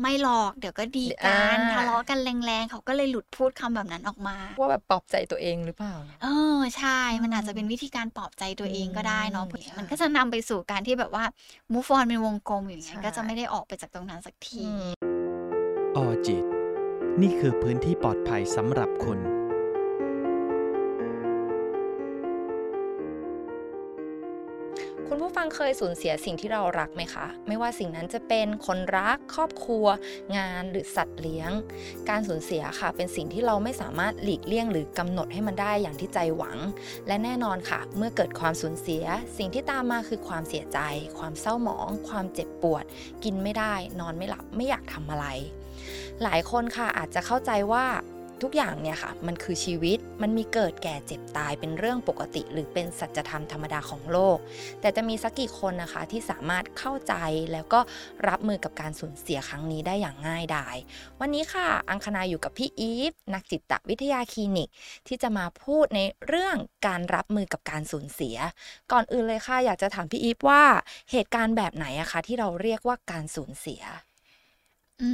ไม่หรอกเดี๋ยวก็ดีกันทะเลาะกันแรงๆเขาก็เลยหลุดพูดคำแบบนั้นออกมา ว่าแบบปลอบใจตัวเองหรือเปล่า เออใช่ มันอาจจะเป็นวิธีการปลอบใจตัวเองก็ได้เนาะอืมมันก็จะนำไปสู่การที่แบบว่า move on เป็นวงกลมอย่างเงี้ยใช่ก็จะไม่ได้ออกไปจากตรงนั้นสักทีออจิต นี่คือพื้นที่ปลอดภัยสำหรับคุณ คุณผู้ฟังเคยสูญเสียสิ่งที่เรารักไหมคะ ไม่ว่าสิ่งนั้นจะเป็นคนรัก ครอบครัว งานหรือสัตว์เลี้ยง การสูญเสียค่ะ เป็นสิ่งที่เราไม่สามารถหลีกเลี่ยงหรือกำหนดให้มันได้อย่างที่ใจหวัง และแน่นอนค่ะ เมื่อเกิดความสูญเสีย สิ่งที่ตามมาคือความเสียใจ ความเศร้าหมอง ความเจ็บปวด กินไม่ได้ นอนไม่หลับ ไม่อยากทำอะไร หลายคนค่ะอาจจะเข้าใจว่า ทุกอย่างเนี่ยค่ะมันคือชีวิตมันมีเกิดแก่เจ็บตายเป็นเรื่องปกติ หรือเป็นสัจธรรมธรรมดาของโลก แต่จะมีสักกี่คนนะคะที่สามารถเข้าใจแล้วก็รับมือกับการสูญเสียครั้งนี้ได้อย่างง่ายดาย วันนี้ค่ะ อังคณาอยู่กับพี่อีฟนักจิตวิทยาคลินิก ที่จะมาพูดในเรื่องการรับมือกับการสูญเสีย ก่อนอื่นเลยค่ะอยากจะถามพี่อีฟว่าเหตุการณ์แบบไหนอะคะที่เราเรียกว่าการสูญเสีย อื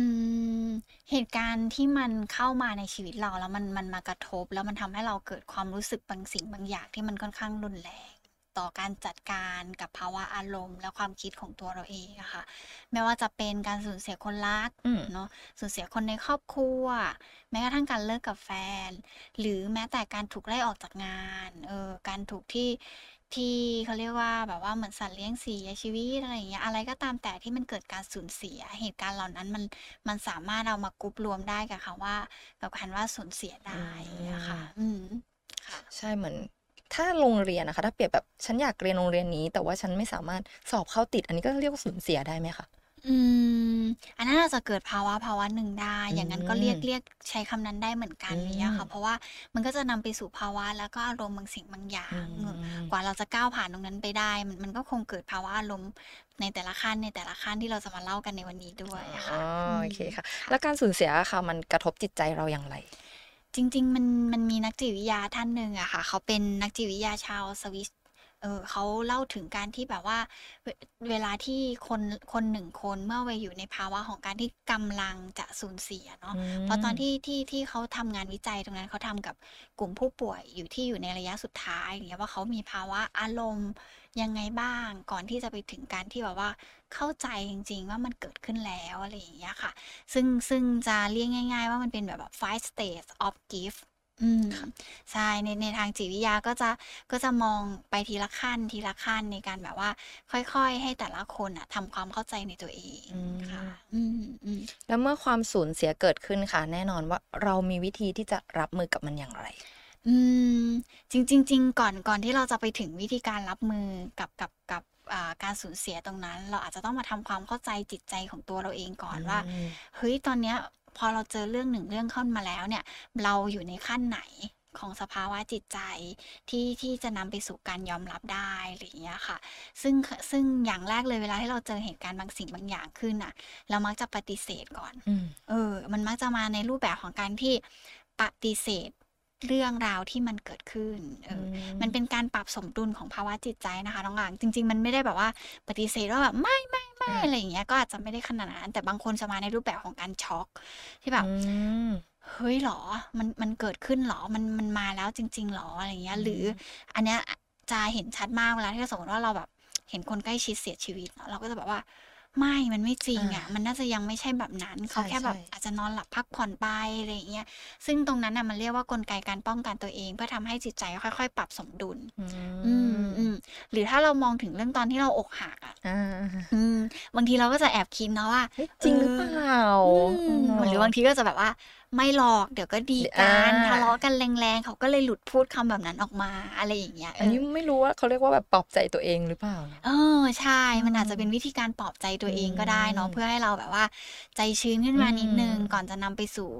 ม เหตุการณ์ที่มันเข้ามาในชีวิตเรา แล้วมัน มันมากระทบ แล้วมันทำให้เราเกิดความรู้สึกบางสิ่งบางอย่างที่มันค่อนข้างรุนแรง ต่อการจัดการกับภาวะอารมณ์ และความคิดของตัวเราเองอะค่ะ ไม่ว่าจะเป็นการสูญเสียคนรักอืม เนาะสูญเสียคนในครอบครัว แม้กระทั่งการเลิกกับแฟน หรือแม้แต่การถูกไล่ออกจากงาน เออ การถูกที่ ที่เขาเรียกว่าแบบว่าเหมือนสัตว์เลี้ยงเสียชีวิตอะไรอย่างเงี้ยอะไรก็ตามแต่ที่มันเกิดการสูญเสีย เหตุการณ์เหล่านั้นมันมันสามารถเอามากรุ๊ปรวมได้กับคำว่ากับคำว่าสูญเสียได้อะค่ะอืมค่ะใช่เหมือนถ้าโรงเรียนนะคะ ถ้าเปรียบแบบฉันอยากเรียนโรงเรียนนี้ แต่ว่าฉันไม่สามารถสอบเข้าติด อันนี้ก็เรียกว่าสูญเสียได้ไหมคะ อืม อันนั้นอาจจะเกิดภาวะภาวะหนึ่งได้อย่างนั้นก็เรียกอืมเรียกใช้คำนั้นได้เหมือนกันอืมเนี่ยค่ะ เพราะว่ามันก็จะนำไปสู่ภาวะแล้วก็อารมณ์บางสิ่งบางอย่างกว่าเราจะก้าวผ่านตรงนั้นไปได้ มันมันก็คงเกิดภาวะอารมณ์ในแต่ละขั้นในแต่ละขั้นที่เราจะมาเล่ากันในวันนี้ด้วยอะอ๋ค่ะอมโอเคค่ะ แล้วการสูญเสียค่ะ มันกระทบจิตใจเราอย่างไร จริงๆ มันมันมีนักจิตวิทยาท่านหนึ่งอะค่ะ เขาเป็นนักจิตวิทยาชาวสวิสเออเขาเล่าถึงการที่แบบว่าเวเวลาที่คนคนหนึ่งคนเมื่อไปอยู่ในภาวะของการที่กำลังจะสูญเสียเนาะเพราะตอนที่ที่ที่เขาทำงานวิจัยตรงนั้นเขาทำกับกลุ่มผู้ป่วยอยู่ที่อยู่ในระยะสุดท้ายอย่างเงี้ยว่าเขามีภาวะอารมณ์ยังไงบ้างก่อนที่จะไปถึงการที่แบบว่าเข้าใจจริง ๆ ว่ามันเกิดขึ้นแล้วอะไรอย่างเงี้ยค่ะ ซึ่งซึ่งจะเรียกง่าย ๆ ว่ามันเป็นแบบแบบ five stages of grief อืมค่ะใช่ในในทางจิตวิทยาก็จะก็จะมองไปทีละขั้นทีละขั้นในการแบบว่า ค่อยๆ ให้แต่ละคนอะทำความเข้าใจในตัวเองอืมค่ะ อืมอืมแล้วเมื่อความสูญเสียเกิดขึ้นค่ะ แน่นอนว่าเรามีวิธีที่จะรับมือกับมันอย่างไร อืม จริงจริงจริงก่อนก่อนที่เราจะไปถึงวิธีการรับมือกับกับกับอ่าการสูญเสียตรงนั้น เราอาจจะต้องมาทำความเข้าใจจิตใจของตัวเราเองก่อนว่าอืมเฮ้ยตอนเนี้ย พอเราเจอเรื่องหนึ่งเรื่องเข้ามาแล้วเนี่ย เราอยู่ในขั้นไหนของสภาวะจิตใจที่ที่จะนำไปสู่การยอมรับได้อะไรอย่างเงี้ยค่ะ ซึ่งซึ่งอย่างแรกเลยเวลาที่เราเจอเหตุการณ์บางสิ่งบางอย่างขึ้นอะ เรามักจะปฏิเสธก่อนอืมเออ มันมักจะมาในรูปแบบของการที่ปฏิเสธ เรื่องราวที่มันเกิดขึ้นเอออมันเป็นการปรับสมดุลของภาวะจิตใจนะคะน้องอ่างจริง ๆ มันไม่ได้แบบว่าปฏิเสธว่าแบบไม่ไม่ไม่อืมอะไรอย่างเงี้ยก็อาจจะไม่ได้ขนาดนั้นแต่บางคนจะมาในรูปแบบของการช็อกที่แบบอืมเฮ้ยเหรอ มันมันเกิดขึ้นเหรอ มันมันมาแล้วจริงๆเหรออะไรเงี้ย หรืออันเนี้ยจะเห็นชัดมากเวลาที่สมมติว่าเราแบบ เห็นคนใกล้ชิดเสียชีวิตเนอะเราก็จะแบบว่า ไม่ มันไม่จริงอะอ่ามัมันน่าจะยังไม่ใช่แบบนั้น เขาใช่แค่แบบใช่อาจจะนอนหลับพักผ่อนไปอะไรอย่างเงี้ย ซึ่งตรงนั้นน่ะมันเรียกว่ากลไกการป้องกันตัวเอง เพื่อทำให้จิตใจค่อย ๆ ปรับสมดุล อืมอืมหรือถ้าเรามองถึงเรื่องตอนที่เราอกหักอะอ่าอืมบางทีเราก็จะแอบคิดนะว่าเฮ้ยจริงหรือเปล่าอืมหรือบางทีก็จะแบบว่า ไม่หรอกเดี๋ยวก็ดีกันอ่าทะเลาะกันแรงๆเขาก็เลยหลุดพูดคำแบบนั้นออกมาอะไรอย่างเงี้ยเออันอนี้ไม่รู้ว่าเขาเรียกว่าแบบปลอบใจตัวเองหรือเปล่า เออใช่ มันอาจจะเป็นวิธีการปลอบใจตัวเองก็ได้เนาะอืมเพื่อให้เราแบบว่า ใจชื้นขึ้นมานิดนึงอืมก่อนจะนำไปสู่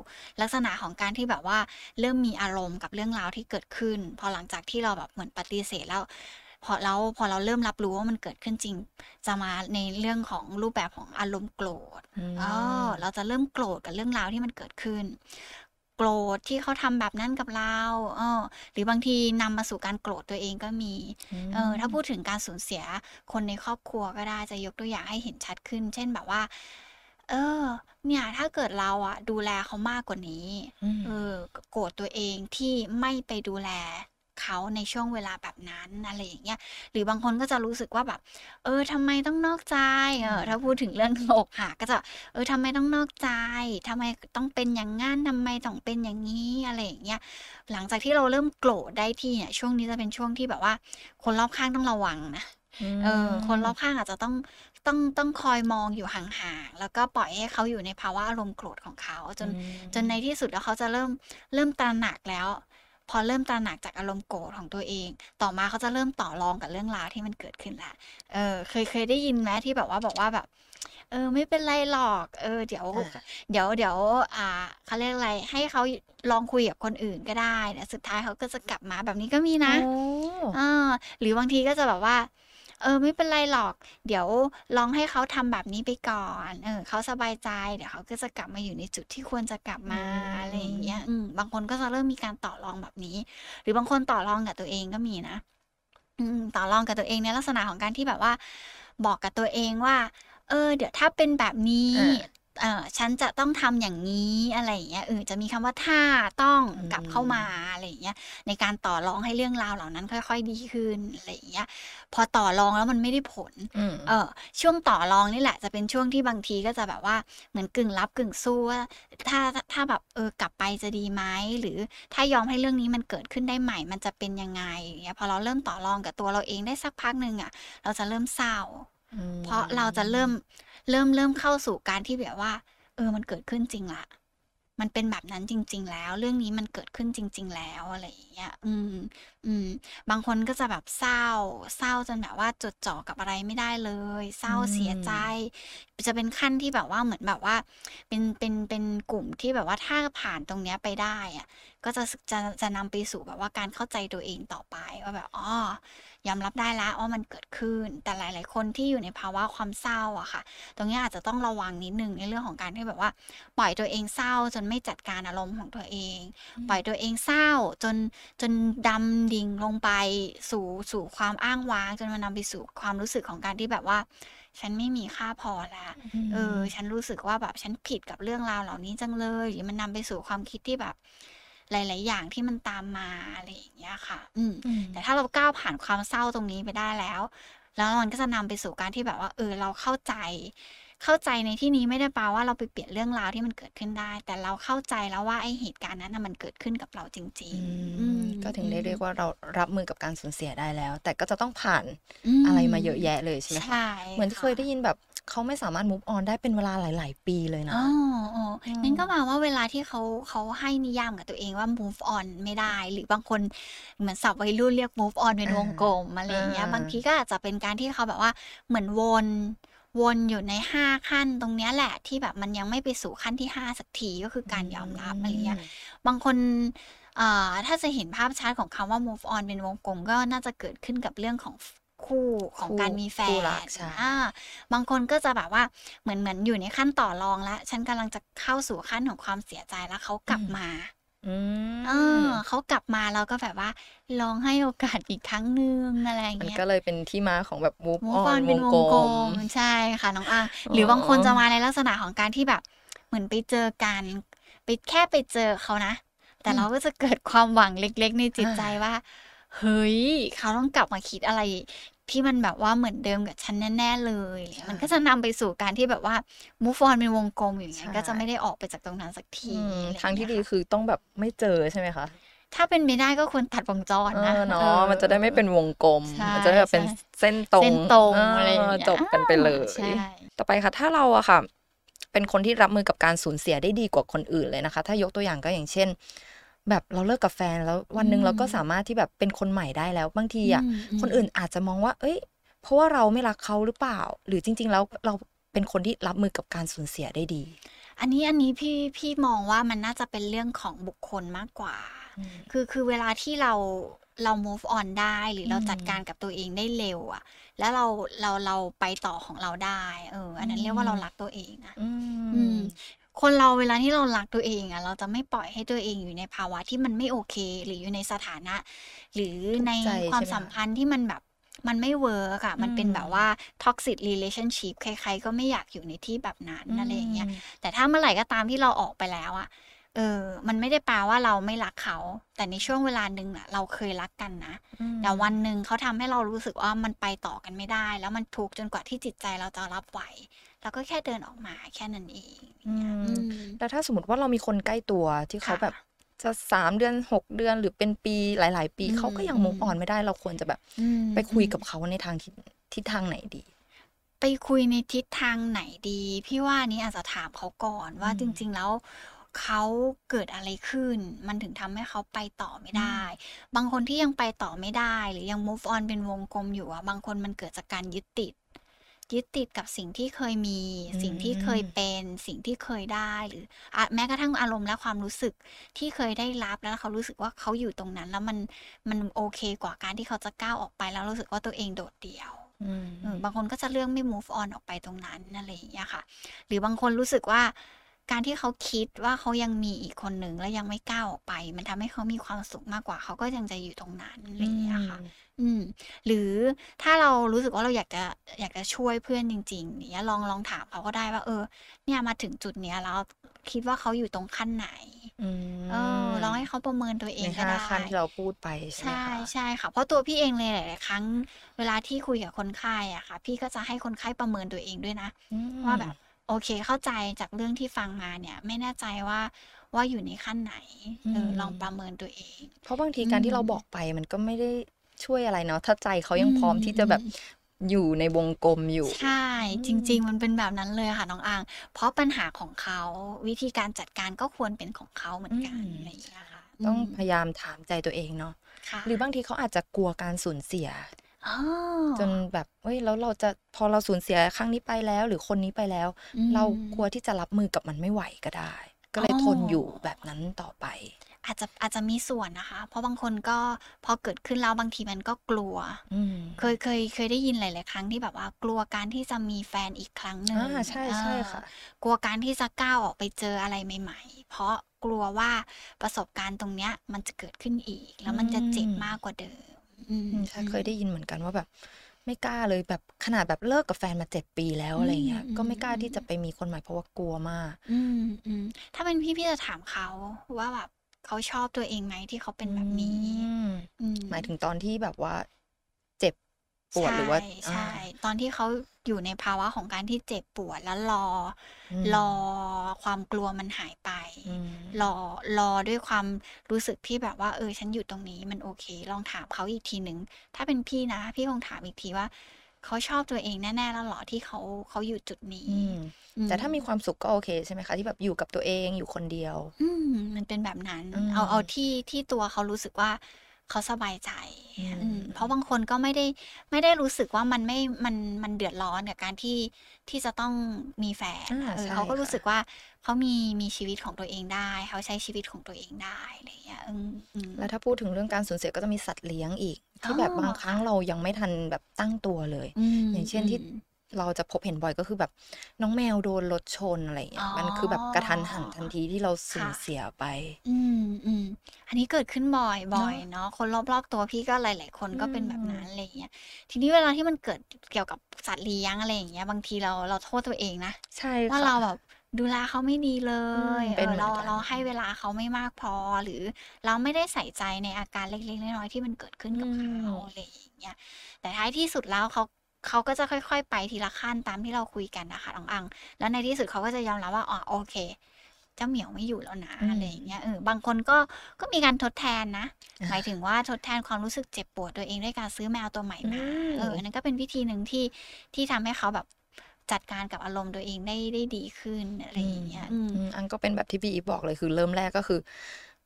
ลักษณะของการที่แบบว่าเริ่มมีอารมณ์กับเรื่องราวที่เกิดขึ้น พอหลังจากที่เราแบบเหมือนปฏิเสธแล้ว พอเราพอเราเริ่มรับรู้ว่ามันเกิดขึ้นจริง จะมาในเรื่องของรูปแบบของอารมณ์โกรธอืมเออเราจะเริ่มโกรธกับเรื่องราวที่มันเกิดขึ้น โกรธที่เขาทำแบบนั้นกับเราเออหรือบางทีนำมาสู่การโกรธตัวเองก็มีเออถ้าพูดถึงการสูญเสียคนในครอบครัวก็ได้จะยกตัวอย่างให้เห็นชัดขึ้น เช่นแบบว่าเออ เนี่ย ถ้าเกิดเราอะดูแลเขามากกว่านี้อืมเออ โกรธตัวเองที่ไม่ไปดูแล เขาในช่วงเวลาแบบนั้นอะไรอย่างเงี้ยหรือบางคนก็จะรู้สึกว่าแบบ เออทำไมต้องนอกใจเออถ้าพูดถึงเรื่องอกหักก็จะเออทำไมต้องนอกใจทำไมต้องเป็นอย่างงั้นทำไมต้องเป็นอย่างงี้อะไรอย่างเงี้ยหลังจากที่เราเริ่มโกรธได้ที่เนี่ยช่วงนี้จะเป็นช่วงที่แบบว่า คนรอบข้างต้องระวังนะเออคนรอบข้างอาจจะต้องต้องต้องคอยมองอยู่ห่างๆ แล้วก็ปล่อยให้เขาอยู่ในภาวะอารมณ์โกรธของเขา จนอืมจนในที่สุดแล้วเขาจะเริ่มเริ่มตระหนักแล้ว พอเริ่มตระหนักจากอารมณ์โกรธของตัวเอง ต่อมาเขาจะเริ่มต่อรองกับเรื่องราวที่มันเกิดขึ้นแล้วเออ เคยเคยได้ยินไหมที่แบบว่าบอกว่าแบบ เออ ไม่เป็นไรหรอก เออ เดี๋ยวอาเดี๋ยวเดี๋ยวอ่าเขาเรียกอะไร ให้เขาลองคุยกับคนอื่นก็ได้เดี๋ยวสุดท้ายเขาก็จะกลับมาแบบนี้ก็มีอ๋นะอเออหรือบางทีก็จะแบบว่า เออไม่เป็นไรหรอก เดี๋ยวลองให้เขาทำแบบนี้ไปก่อน เออเขาสบายใจ เดี๋ยวเขาก็จะกลับมาอยู่ในจุดที่ควรจะกลับอืมาอะไรอย่างเงี้มยอืมบางคนก็จะเริ่มมีการต่อรองแบบนี้ หรือบางคนต่อรองกับตัวเองก็มีนะ อืมต่อรองกับตัวเองในลักษณะของการที่แบบว่า บอกกับตัวเองว่า เออ เดี๋ยวถ้าเป็นแบบนี้อาเอ่อ ฉันจะต้องทำอย่างงี้อะไรอย่างเงี้ยเออจะมีคำว่าถ้าต้องอืกลับเข้ามามอะไรอย่างเงี้ยในการต่อรองให้เรื่องราวเหล่านั้น ค่อย ๆ ดีขึ้นอะไรอย่างเงี้ยพอต่อรองแล้วมันไม่ได้ผลอืมเออช่วงต่อรองนี่แหละ จะเป็นช่วงที่บางทีก็จะแบบว่าเหมือนกึ่งรับกึ่งสู้ว่าถ้าถ้าถ้าแบบเออกลับไปจะดีไหมหรือถ้ายอมให้เรื่องนี้มันเกิดขึ้นได้ใหม่ มันจะเป็นยังไงอย่างเงี้ยพอเราเริ่มต่อรองกับตัวเราเองได้สักพักหนึ่งอะเราจะเริ่มเศร้าอืเพราะเราจะเริ่มม เริ่มเริ่มเข้าสู่การที่แบบว่า เออมันเกิดขึ้นจริงแล้วมันเป็นแบบนั้นจริง ๆ แล้ว เรื่องนี้มันเกิดขึ้นจริง ๆ แล้วอะไรอย่างเงี้ย อืม อืม บางคนก็จะแบบเศร้า เศร้าจนแบบว่าจดจ่อกับอะไรไม่ได้เลย เศอืร้าเสียใจมจะเป็นขั้นที่แบบว่าเหมือนแบบว่า เป็นเป็นเป็นกลุ่มที่แบบว่าถ้าผ่านตรงเนี้ยไปได้อะก็จะสจะจะนำไปสู่แบบว่าการเข้าใจตัวเองต่อไปว่าแบบอ๋อ ยอมรับได้แล้วว่ามันเกิดขึ้น แต่หลาย ๆ คนที่อยู่ในภาวะความเศร้าอะค่ะ ตรงเนี้ยอาจจะต้องระวังนิดหนึ่งในเรื่องของการที่แบบว่า ปล่อยตัวเองเศร้าจนไม่จัดการอารมณ์ของตัวเองอืปล่อยมตัวเองเศร้าจนจนดำดิ่งลงไปสู่สู่ความอ้างว้าง จนมันนำไปสู่ความรู้สึกของการที่แบบว่าฉันไม่มีค่าพอแล้วอืเออมฉันรู้สึกว่าแบบฉันผิดกับเรื่องราวเหล่านี้จังเลย หรือมันนำไปสู่ความคิดที่แบบ หลาย ๆ อย่างที่มันตามมาอะไรอย่างเงี้ยค่ะอืมอืม แต่ถ้าเราก้าวผ่านความเศร้าตรงนี้ไปได้แล้ว แล้วมันก็จะนำไปสู่การที่แบบว่า เออ เราเข้าใจ เข้าใจในที่นี้ไม่ได้แปลว่าเราไปเปลี่ยนเรื่องราวที่มันเกิดขึ้นได้ แต่เราเข้าใจแล้วว่าไอ้เหตุการณ์นั้นน่ะมันเกิดขึ้นกับเราจริอืงๆอืมมก็ถึอืงได้เรียมกว่าเรารับมือกับการสูญเสียได้แล้ว แต่ก็จะต้องผ่านอือะไรมมาเยอะแยะเลยใช่ไหมใชคะ่เหมือนที่คเค่ยได้ะยินแบบ เขาไม่สามารถ move on ได้เป็นเวลาหลาย ๆ ปีเลยอ๋นะออ๋ออืงั้นก็มแปลว่าเวลาที่เขาเขาให้นิยามกับตัวเองว่า move on ไม่ได้ หรือบางคนเหมือนศัพท์วัยรุ่นเรียก move on เป็นอาวงกลมอะไรอาอย่างเงี้ย บางทีก็อาจจะเป็นการที่เขาแบบว่าเหมือนวนวนอยู่ใน 5 ขั้นตรงเนี้ยแหละที่แบบมันยังไม่ไปสู่ขั้นที่ 5 สักทีก็คืออืการยอมรับอะไรเงี้ยมบางคนอ่าถ้าจะเห็นภาพชัดของคำว่า move on เป็นวงกลมก็น่าจะเกิดขึ้นกับเรื่องของฟ คู่ขคองู่การมีแฟคู่รักนใช่อาบางคนก็จะแบบว่าเหมือนเหมือนอยู่ในขั้นต่อรองแล้วฉันกำลังจะเข้าสู่ขั้นของความเสียใจแล้วเขาอืกลับมมาอืเออมเขากลับมาเราก็แบบว่า ลองให้โอกาสอีกครั้งหนึ่งอะไรอย่ามังนเงี้ก็ยเลยเป็นที่มาของแบบ move move on on วเป็นงวกงลกลมมใช่ค่ะน้องอ้างอ๋หรือบางคนจะอมาในลักษณะของการที่แบบ เหมือนไปเจอกันไปแค่ไปเจอเขานะ แต่อืเรามก็จะเกิดความหวังเล็ก ๆ ในจิอตใจาว่าเฮ้ยเขาต้องกลับมาคิดอะไร ที่มันแบบว่าเหมือนเดิมกับฉันแน่ๆเลยใชมันก็จะ่นำไปสู่การที่แบบว่า move on เป็นวงกลมอย่างใชเงี้ย่ก็จะไม่ได้ออกไปจากตรงนั้นสักทอืีมอะไรอทาย่างงทีเงี้่ยดีค่ะคือต้องแบบไม่เจอใช่ไหมคะ?ถ้าเป็นไปได้ก็ควรตัดวงจรเอนะอเนาเอะมันจะได้ไม่เป็นวงกลมใช่มันจะได้แบบใชเป็น่เส้นตรเส้งนตรงเออะไรอย่างอเงี้ยจบกันไปเลอาใช่ยต่อไปค่ะ ถ้าเราอะค่ะ เป็นคนที่รับมือกับการสูญเสียได้ดีกว่าคนอื่นเลยนะคะ ถ้ายกตัวอย่างก็อย่างเช่น แบบเราเลิกกับแฟนแล้ววัอืนหนึ่งเราก็สามมารถที่แบบเป็นคนใหม่ได้แล้วบางทีอือะมคนอื่นๆอาจจะมองว่าเฮ้ย เพราะว่าเราไม่รักเขาหรือเปล่า หรือจริง ๆ แล้วเราเป็นคนที่รับมือกับการสูญเสียได้ดี?อันนี้อันนี้พี่พี่มองว่ามันน่าจะเป็นเรื่องของบุคคลมากกว่าอืมคือคือเวลาที่เราเรา move on ได้หรืออืเราจัดการมกับตัวเองได้เร็วอะแล้วเราเราเราไปต่อของเราได้ เออออัืนนั้นเรียกว่าเรามรักตัวเองนะอือืมม คนเราเวลาที่เรารักตัวเองอะเราจะไม่ปล่อยให้ตัวเองอยู่ในภาวะที่มันไม่โอเค หรืออยู่ในสถานะ หรือทุกในข์ใจควาใชม่ไหมสัมคะ?พันธ์ที่มันแบบมันไม่เวิร์กอะมันเป็นอืมแบบว่า toxic relationship ใครๆ ก็ไม่อยากอยู่ในที่แบบนั้นอือะไรอย่างเงี้ยมแต่ถ้าเมื่อไหร่ก็ตามที่เราออกไปแล้วอะเออ มันไม่ได้แปลว่าเราไม่รักเขา แต่ในช่วงเวลาหนึ่งอะเราเคยรักกันนะอืมแต่วันหนึ่งเขาทำให้เรารู้สึกว่ามันไปต่อกันไม่ได้ แล้วมันทุกข์จนกว่าที่จิตใจเราจะรับไหว เราก็แค่เดินออกมาแค่นั้นเองอืมอืมแล้วถ้าสมมติว่าเรามีคนใกล้ตัวที่เขาค่ะแบบจะสามเดือนหกเดือนหรือเป็นปีหลาย ๆ ปีอืมเขาก็ยังอืมมุกออนไม่ได้เราควรจะแบบอืมไปคุยอืมกับเขาในทางทิศทิศทางไหนดี ไปคุยในทิศทางไหนดี พี่ว่านี้อาจจะถามเขาก่อนว่าอืมจริง ๆ แล้วเขาเกิดอะไรขึ้น มันถึงทำให้เขาไปต่อไม่ได้ บางคนที่ยังไปต่อไม่ได้ หรือยัง move on เป็นวงกลมอยู่อะบางคนมันเกิดจากการยึดติด ยึดติดกับสิ่งที่เคยมีอืมสิ่งที่เคยเป็น สิ่งที่เคยได้หรืออะแม้กระทั่งอารมณ์และความรู้สึกที่เคยได้รับแล้วเขารู้สึกว่าเขาอยู่ตรงนั้น แล้วมันมันโอเคกว่าการที่เขาจะก้าวออกไปแล้วรู้สึกว่าตัวเองโดดเดี่ยวอืมเออบางคนก็จะเลือกไม่ move on ออกไปตรงนั้นอะไรอย่างเงี้ยค่ะ หรือบางคนรู้สึกว่า การที่เขาคิดว่าเขายังมีอีกคนหนึ่งแล้วยังไม่ก้าวออกไป มันทำให้เขามีความสุขมากกว่า เขาก็ยังจะอยู่ตรงนั้นอะไรอย่างเงี้ยค่ะ อืม หรือถ้าเรารู้สึกว่าเราอยากจะอยากจะช่วยเพื่อนจริงๆอย่างเนี้ยลองลองถามเขาก็ได้ว่า เออ เนี่ยมาถึงจุดเนี้ยแล้วคิดว่าเขาอยู่ตรงขั้นไหนอืมเออลองให้เขาประเมินตัวเอในงก็ห้าได้ขั้นที่เราพูดไปใช่ไหมใช่คะใช่ค่ะ เพราะตัวพี่เองเลยหลายๆครั้ง เวลาที่คุยกับคนไข้อะค่ะ พี่ก็จะให้คนไข้ประเมินตัวเองด้วยนะอืมว่าแบบ โอเคเข้าใจจากเรื่องที่ฟังมาเนี่ย ไม่แน่ใจว่าว่าอยู่ในขั้นไหนเออลองประเมินตัวเอง เพราะบางทีการที่เราอืมบอกไปมันก็ไม่ได้ช่วยอะไรเนาะถ้าใจเขายังพร้อมอืมที่จะแบบอืมอยู่ในวงกลมอยู่ ใช่อืมจริง ๆ มันเป็นแบบนั้นเลยค่ะน้องอาง เพราะปัญหาของเขาวิธีการจัดการก็ควรเป็นของเขาเหมือนกันอะไรอย่างเงี้ยค่ะต้องมพยายามถามใจตัวเองเนาะค่ะหรือบางทีเขาอาจจะกลัวการสูญเสียอ๋อ จนแบบเฮ้ยแล้วเราจะพอเราสูญเสียครั้งนี้ไปแล้ว หรือคนนี้ไปแล้วอืมเรากลัวที่จะรับมือกับมันไม่ไหวก็ได้ ก็เลยอ๋อทนอยู่แบบนั้นต่อไป อาจจะอาจจะมีส่วนนะคะ เพราะบางคนก็พอเกิดขึ้นแล้วบางทีมันก็กลัวอืมเคยเคยเคยได้ยินหลาย ๆ ครั้งที่แบบว่ากลัวการที่จะมีแฟนอีกครั้งหนึ่งอ่าใช่ใช่เออค่ะ กลัวการที่จะก้าวออกไปเจออะไรใหม่ ๆ เพราะกลัวว่าประสบการณ์ตรงเนี้ยมันจะเกิดขึ้นอีก แล้วมันจะเจ็บอืมมากกว่าเดิมอืมอืม ใช่เคยได้ยินเหมือนกันว่าแบบ ไม่กล้าเลยแบบขนาดแบบเลิกกับแฟนมาเจ็ดปีแล้วอะไรเงี้ยอืมก็ไม่กล้าอืมที่จะไปมีคนใหม่เพราะว่ากลัวมาก อืมอืมถ้าเป็นพี่พี่จะถามเขาว่าแบบเขาชอบตัวเองไหมที่เขาเป็นแบบนี้อืมอืมหมายถึงตอนที่แบบว่าเจ็บ ปวดหรือว่าใช่ใช่อ่าตอนที่เขาอยู่ในภาวะของการที่เจ็บปวดแล้วรออมรอความกลัวมันหายไปอืมรอรอด้วยความรู้สึกที่แบบว่า เออ ฉันอยู่ตรงนี้มันโอเค ลองถามเขาอีกทีหนึ่งถ้าเป็นพี่นะ พี่คงถามอีกทีว่าเขาชอบตัวเองแน่ๆแล้วเหรอที่เขาเขาอยู่จุดนี้อืมอืมแต่ถ้ามีความสุขก็โอเคใช่ไหมคะ ที่แบบอยู่กับตัวเองอยู่คนเดียว อืมมันเป็นแบบนั้นอืมเอาเอาที่ที่ตัวเขารู้สึกว่า เขาสบายใจอืมอืมเพราะบางคนก็ไม่ได้ไม่ได้รู้สึกว่ามันไม่ มันมันเดือดร้อนกับการที่ที่จะต้องมีแฟนอ่าเออใช่เขาก็รู้ค่ะสึกว่าเขามีมีชีวิตของตัวเองได้ เขาใช้ชีวิตของตัวเองได้อะไรอย่างเงี้ยอืมอืมแล้วถ้าพูดถึงเรื่องการสูญเสียก็จะมีสัตว์เลี้ยงอีก ที่แบบอ๋อบางครั้งเรายังไม่ทันแบบตั้งตัวเลยมอย่างเช่นที่อืม เราจะพบเห็นบ่อยก็คือแบบน้องแมวโดนรถชนอะไรอย่างเงี้อ๋ยอมันคือแบบกระทันหันทันทีที่เราสูญค่ะเสียไป อืมอืมอันนี้เกิดขึ้นบ่อยบ่อยเนอะเนาะคนรอบๆตัวพี่ก็หลาย ๆ คนก็เป็นแบบอืมนั้นอะไรอย่างเงี้ยทีนี้เวลาที่มันเกิดเกี่ยวกับสัตว์เลี้ยงอะไรอย่างเงี้ยบางทีเราเราโทษตัวเองนะใช่ว่าค่ะเราแบบดูแลเขาไม่ดีเลอืมยเอเป็นอเหมือนเรากันเราให้เวลาเขาไม่มากพอ หรือเราไม่ได้ใส่ใจในอาการเล็กๆน้อยๆที่มันเกิดขึ้นกับเขาอะไรอย่างเงี้ยแต่ท้ายที่สุดแล้วเขา เขาก็จะค่อย ๆ ไปทีละขั้นตามที่เราคุยกันนะคะน้องอัง แล้วในที่สุดเขาก็จะยอมรับว่าอ๋อโอเคเจ้าเหมียวไม่อยู่แล้วนะอืมอะไรอย่างเงี้ยเออบางคนก็ก็มีการทดแทนนะอ่าหมายถึงว่าทดแทนความรู้สึกเจ็บปวดตัวเองด้วยการซื้อแมวตัวใหม่มาอืมเอออันนั้นก็เป็นวิธีหนึ่งที่ที่ทำให้เขาแบบจัดการกับอารมณ์ตัวเองได้ได้ดีขึ้นอะไรอย่างเงี้ยอืมอืมอันก็เป็นแบบที่พี่อีฟบอกเลยคือเริ่มแรกก็คือ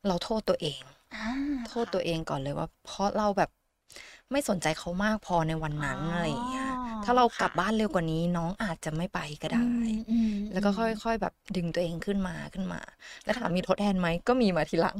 เราโทษตัวเองอ่าโทษตัวเองก่อนเลยว่า เพราะเราแบบไม่สนใจเขามากพอในวันนั้นอะไรอย่างเงี้ย ถ้าเรากลับบ้านเร็วกว่านี้ น้องอาจจะไม่ไปก็ได้อืมอืมแล้วก็ค่อยๆ แบบดึงตัวเองขึ้นมาขึ้นมา แล้วถามมีทดแทนไหมก็มีมาทีหลัง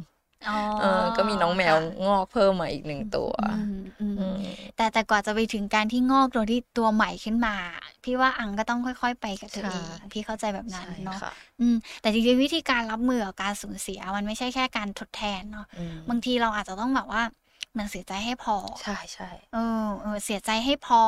อ๋อเออก็มีน้องแมวค่ะงอกเพิ่มมาอีกหนึ่งตัวอืมอืมอืมแต่แต่กว่าจะไปถึงการที่งอกตัวที่ตัวใหม่ขึ้นมา พี่ว่าอังก็ต้องค่อย ๆ ไปกับตัวเองใช่พี่เข้าใจแบบนั้นใช่เนาะค่ะอืมแต่จริงๆวิธีการรับมือกับการสูญเสียมันไม่ใช่แค่การทดแทนเนาะอืมบางทีเราอาจจะต้องแบบว่าเห มันเสียใจให้พอ ใช่ใช่เออเออเสียใจให้พอ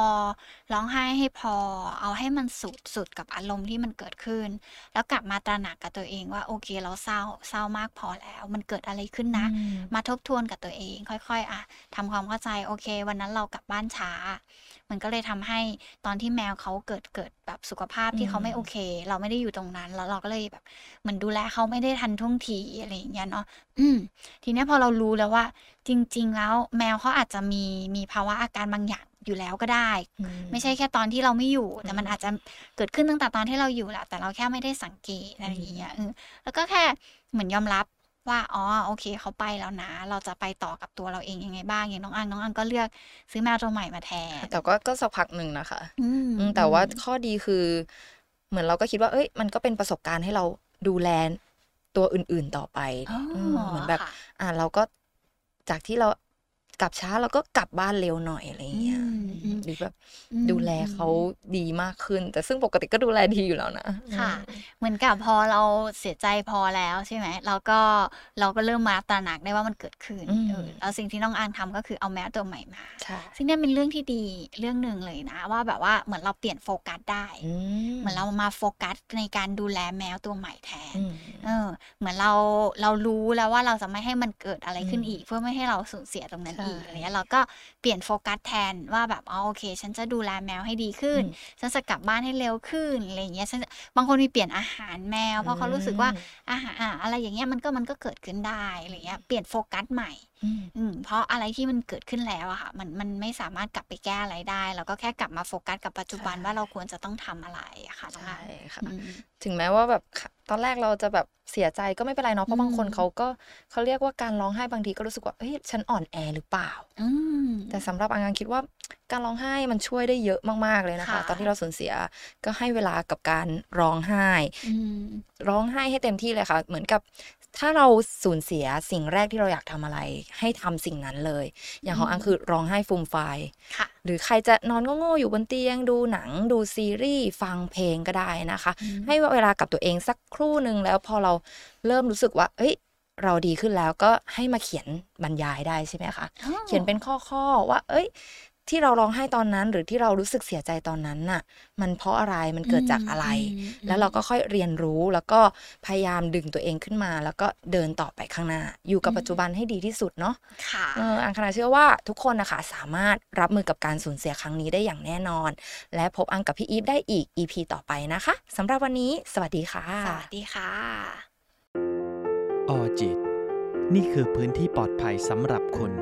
ร้องไห้ให้พอ เอาให้มันสุดสุดกับอารมณ์ที่มันเกิดขึ้น แล้วกลับมาตระหนักกับตัวเองว่าโอเคเราเศร้าเศร้ามากพอแล้ว มันเกิดอะไรขึ้นนะอืมมาทบทวนกับตัวเอง ค่อยๆ อะทำความเข้าใจโอเค วันนั้นเรากลับบ้านช้า มันก็เลยทำให้ตอนที่แมวเขาเกิดเกิดแบบสุขภาพที่เขาไม่โอเค เราไม่ได้อยู่ตรงนั้น แล้วเราก็เลยแบบเหมือนดูแลเขาไม่ได้ทันท่วงทีอะไรอย่างเงี้ยเนาะอืมทีเนี้ยพอเรารู้แล้วว่า จริง ๆ แล้วแมวเขาอาจจะมีมีภาวะอาการบางอย่างอยู่แล้วก็ได้อืไม่ใช่แค่ตอนที่เราไม่อยู่ แต่มันอืมอาจจะเกิดขึ้นตั้งแต่ตอนที่เราอยู่แหละแต่เราแค่ไม่ได้สังเกตอะไรอย่างเงี้ยเออแล้วก็แค่เหมือนยอมรับว่าอ๋อโอเคเขาไปแล้วนะ เราจะไปต่อกับตัวเราเองยังไงบ้างอย่างน้องอังน้องอังก็เลือกซื้อแมวตัวใหม่มาแทนแต่ก็ก็สักพักหนึ่งนะคะอืมอืมแต่ว่าข้อดีคือ เหมือนเราก็คิดว่า เอ้ย มันก็เป็นประสบการณ์ให้เราดูแลตัวอื่นๆต่อไปอ๋อมเหมือนแบบค่ะอ่าเราก็ จากที่เรากลับช้าเราก็กลับบ้านเร็วหน่อยอะไรเงี้ย อืมอืมหรือแบบอืมดูแลเขาดีมากขึ้น แต่ซึ่งปกติก็ดูแลดีอยู่แล้วนะ ค่ะอืมเหมือนกับพอเราเสียใจพอแล้วใช่ไหมเราก็เราก็เริ่มมาตระหนักได้ว่ามันเกิดขึ้นอืมเออแล้วสิ่งที่น้องอังทำก็คือเอาแมวตัวใหม่มาใช่ซึ่งเนี่ยเป็นเรื่องที่ดีเรื่องหนึ่งเลยนะ ว่าแบบว่าเหมือนเราเปลี่ยนโฟกัสได้อืเหมือนเรามาโฟกัสในการดูแลแมวตัวใหม่แทนอืมเออ เหมือนเราเรารู้แล้วว่าเราจะไม่ให้มันเกิดอะไรขึ้นอืมอีก เพื่อไม่ให้เราสูญเสียตรงนั้นใช่อีกอะไรเงี้ยเราก็เปลี่ยนโฟกัสแทนว่าแบบอ๋อโอเค ฉันจะดูแลแมวให้ดีขึ้นอืมฉันจะกลับบ้านให้เร็วขึ้นอะไรอย่างเงี้ยฉันจะบางคนมีเปลี่ยนอาหารแมว เพราะเขารู้สึกว่าอืมอาหารอะอะไรอย่างเงี้ยมันก็มันก็เกิดขึ้นได้อะไรเงี้ยเปลี่ยนโฟกัสใหม่อืมอืมเพราะอะไรที่มันเกิดขึ้นแล้วอะค่ะ มันมันไม่สามารถกลับไปแก้อะไรได้ เราก็แค่กลับมาโฟกัสกับปัจจุบันใช่ว่าเราควรจะต้องทำอะไรอะค่ะน้องใช่อันค่ะอืมถึงแม้ว่าแบบค่ะตอนแรกเราจะแบบเสียใจก็ไม่เป็นไรเนาะเพราะบางคนอืมเขาก็เขาเรียกว่าการร้องไห้บางทีก็รู้สึกว่าเฮ้ยฉันอ่อนแอหรือเปล่าอืมแต่สำหรับอังอังคิดว่า การร้องไห้มันช่วยได้เยอะมากๆเลยนะคะค่ะตอนที่เราสูญเสียก็ให้เวลากับการร้องไห้อืมร้องไห้ให้เต็มที่เลยค่ะ เหมือนกับถ้าเราสูญเสียสิ่งแรกที่เราอยากทำอะไร ให้ทำสิ่งนั้นเลย อย่างของอังคือร้องไห้ฟูมไฟายค่ะหรือใครจะนอนโง่ๆอยู่บนเตียง ดูหนังดูซีรีส์ฟังเพลงก็ได้นะคะอืมให้เวลากับตัวเองสักครู่หนึ่งแล้วพอเราเริ่มรู้สึกว่า เอ้ยเราดีขึ้นแล้วก็ให้มาเขียนบรรยายได้ใช่ไหมคะอ๋อเขียนเป็นข้อๆว่า เอ้ย ที่เราร้องไห้ตอนนั้น หรือที่เรารู้สึกเสียใจตอนนั้นน่ะ มันเพราะอะไรมันเกิดจากอะไรอืมแล้วเราก็ค่อยเรียนรู้แล้วก็พยายามดึงตัวเองขึ้นมา แล้วก็เดินต่อไปข้างหน้า อยู่กับปัจจุบันให้ดีที่สุดเนาะค่ะเอออังคณาเชื่อว่าทุกคนนะคะสามารถรับมือกับการสูญเสียครั้งนี้ได้อย่างแน่นอน และพบอังกับพี่อีฟได้อีก EP ต่อไปนะคะสำหรับวันนี้ สวัสดีค่ะสวัสดีค่ะออจิต นี่คือพื้นที่ปลอดภัยสำหรับคุณ